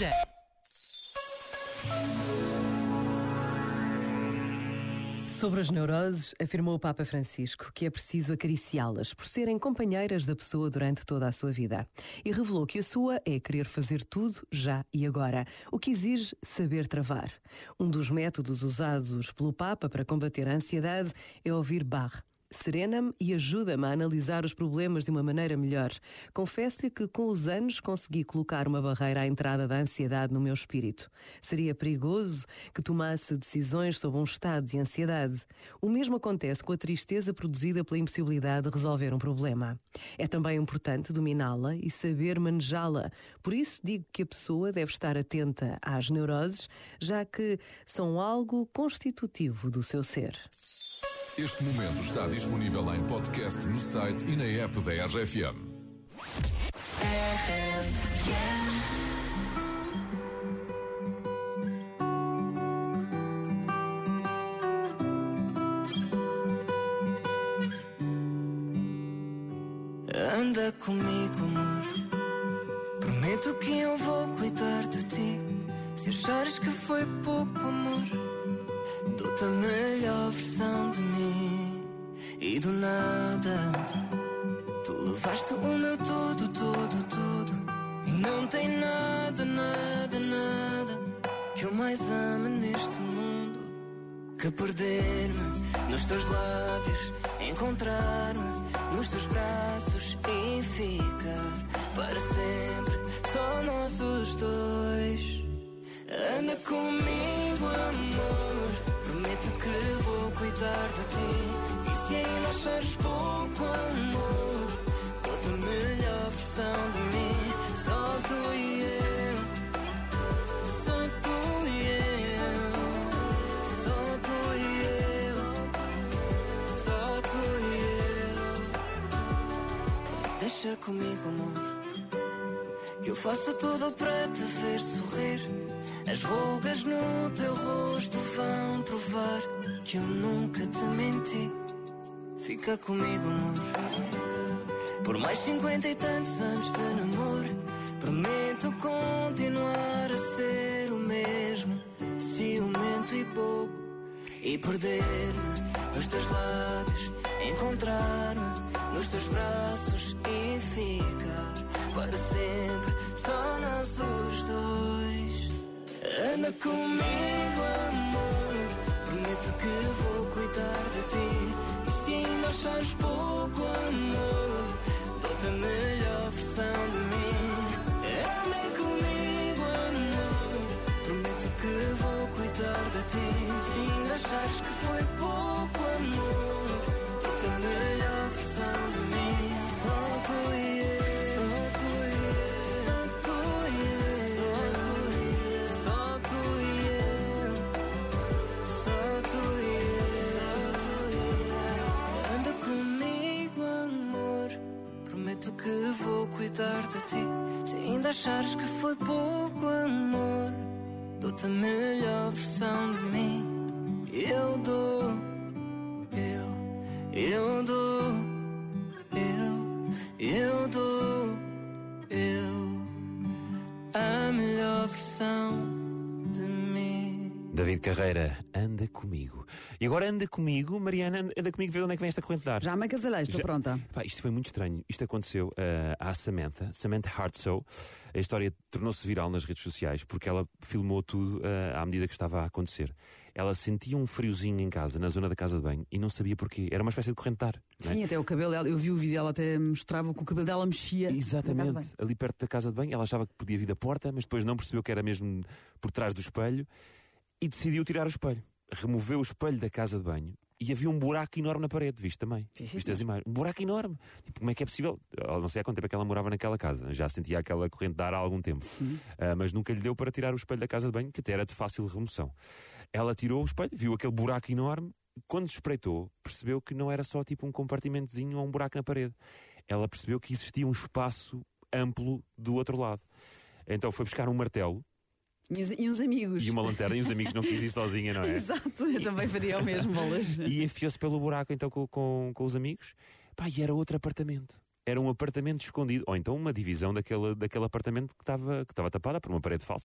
Cultura. Sobre as neuroses, afirmou o Papa Francisco que é preciso acariciá-las por serem companheiras da pessoa durante toda a sua vida. E revelou que a sua é querer fazer tudo já e agora, o que exige saber travar. Um dos métodos usados pelo Papa para combater a ansiedade é ouvir Bach serena-me e ajuda-me a analisar os problemas de uma maneira melhor. Confesso-lhe que com os anos consegui colocar uma barreira à entrada da ansiedade no meu espírito. Seria perigoso que tomasse decisões sobre um estado de ansiedade. O mesmo acontece com a tristeza produzida pela impossibilidade de resolver um problema. É também importante dominá-la e saber manejá-la. Por isso digo que a pessoa deve estar atenta às neuroses, já que são algo constitutivo do seu ser. Este momento está disponível em podcast no site e na app da RFM. Anda comigo, amor. Prometo que eu vou cuidar de ti. Se achares que foi pouco amor Dou-te a melhor versão de mim E do nada Tu levaste o meu tudo, tudo, tudo E não tem nada, nada, nada Que eu mais ame neste mundo Que perder-me nos teus lábios Encontrar-me nos teus braços E ficar para sempre Só nossos dois Anda comigo, amor. Prometo que vou cuidar de ti. Se ainda achares pouco amor, dou-te a melhor versão de mim. Só tu e eu. Só tu e eu. Só tu e eu. Só tu e eu. Deixa comigo, amor. Que eu faço tudo para te ver sorrir. As rugas no teu rosto vão provar que eu nunca te menti. Fica comigo, amor. Por mais cinquenta e tantos anos de namoro, prometo continuar a ser o mesmo, ciumento e bobo. E perder-me nos teus lábios, encontrar-me nos teus braços e ficar para sempre só nós os dois. Anda comigo, amor. Achares que foi pouco amor, dou-te a melhor versão de mim. Só tu e eu. Só tu e eu. Só tu e eu. Só tu e eu. Só tu e eu. Anda comigo, amor. Prometo que vou cuidar de ti. Se ainda achares que foi pouco amor, dou-te a melhor versão de mim. Eu dou, eu, eu dou, David Carreira, anda comigo. E agora anda comigo, Mariana, anda comigo, vê onde é que vem esta corrente de ar. Já me acasalei, estou Já- pronta. Pá, isto foi muito estranho. Isto aconteceu ah, à Samantha, Samantha Hartsoe. A história tornou-se viral nas redes sociais porque ela filmou tudo ah, à medida que estava a acontecer. Ela sentia um friozinho em casa, na zona da casa de banho, e não sabia porquê. Era uma espécie de corrente de ar. é? Sim, até o cabelo, dela- eu vi o vídeo, ela até mostrava que o cabelo dela mexia. Exatamente, ali perto da casa de banho. Ela achava que podia vir da porta, mas depois não percebeu que era mesmo por trás do espelho e decidiu tirar o espelho. Removeu o espelho da casa de banho e havia um buraco enorme na parede, viste também. Sim, Viste as imagens? Um buraco enorme. Tipo, como é que é possível? Ela não sei há quanto tempo é que ela morava naquela casa. Já sentia aquela corrente de ar há algum tempo. Ah, mas nunca lhe deu para tirar o espelho da casa de banho, que até era de fácil remoção. Ela tirou o espelho, viu aquele buraco enorme. Quando espreitou, percebeu que não era só tipo um compartimentozinho ou um buraco na parede. Ela percebeu que existia um espaço amplo do outro lado. Então foi buscar um martelo E os, e os amigos. e uma lanterna e os amigos não quis ir sozinha, não é? Exato, eu também faria o mesmo, bolas. E enfiou-se pelo buraco então com, com, com os amigos. Pá, e era outro apartamento. Era um apartamento escondido, ou então uma divisão daquele, daquele apartamento que estava que estava tapada por uma parede falsa.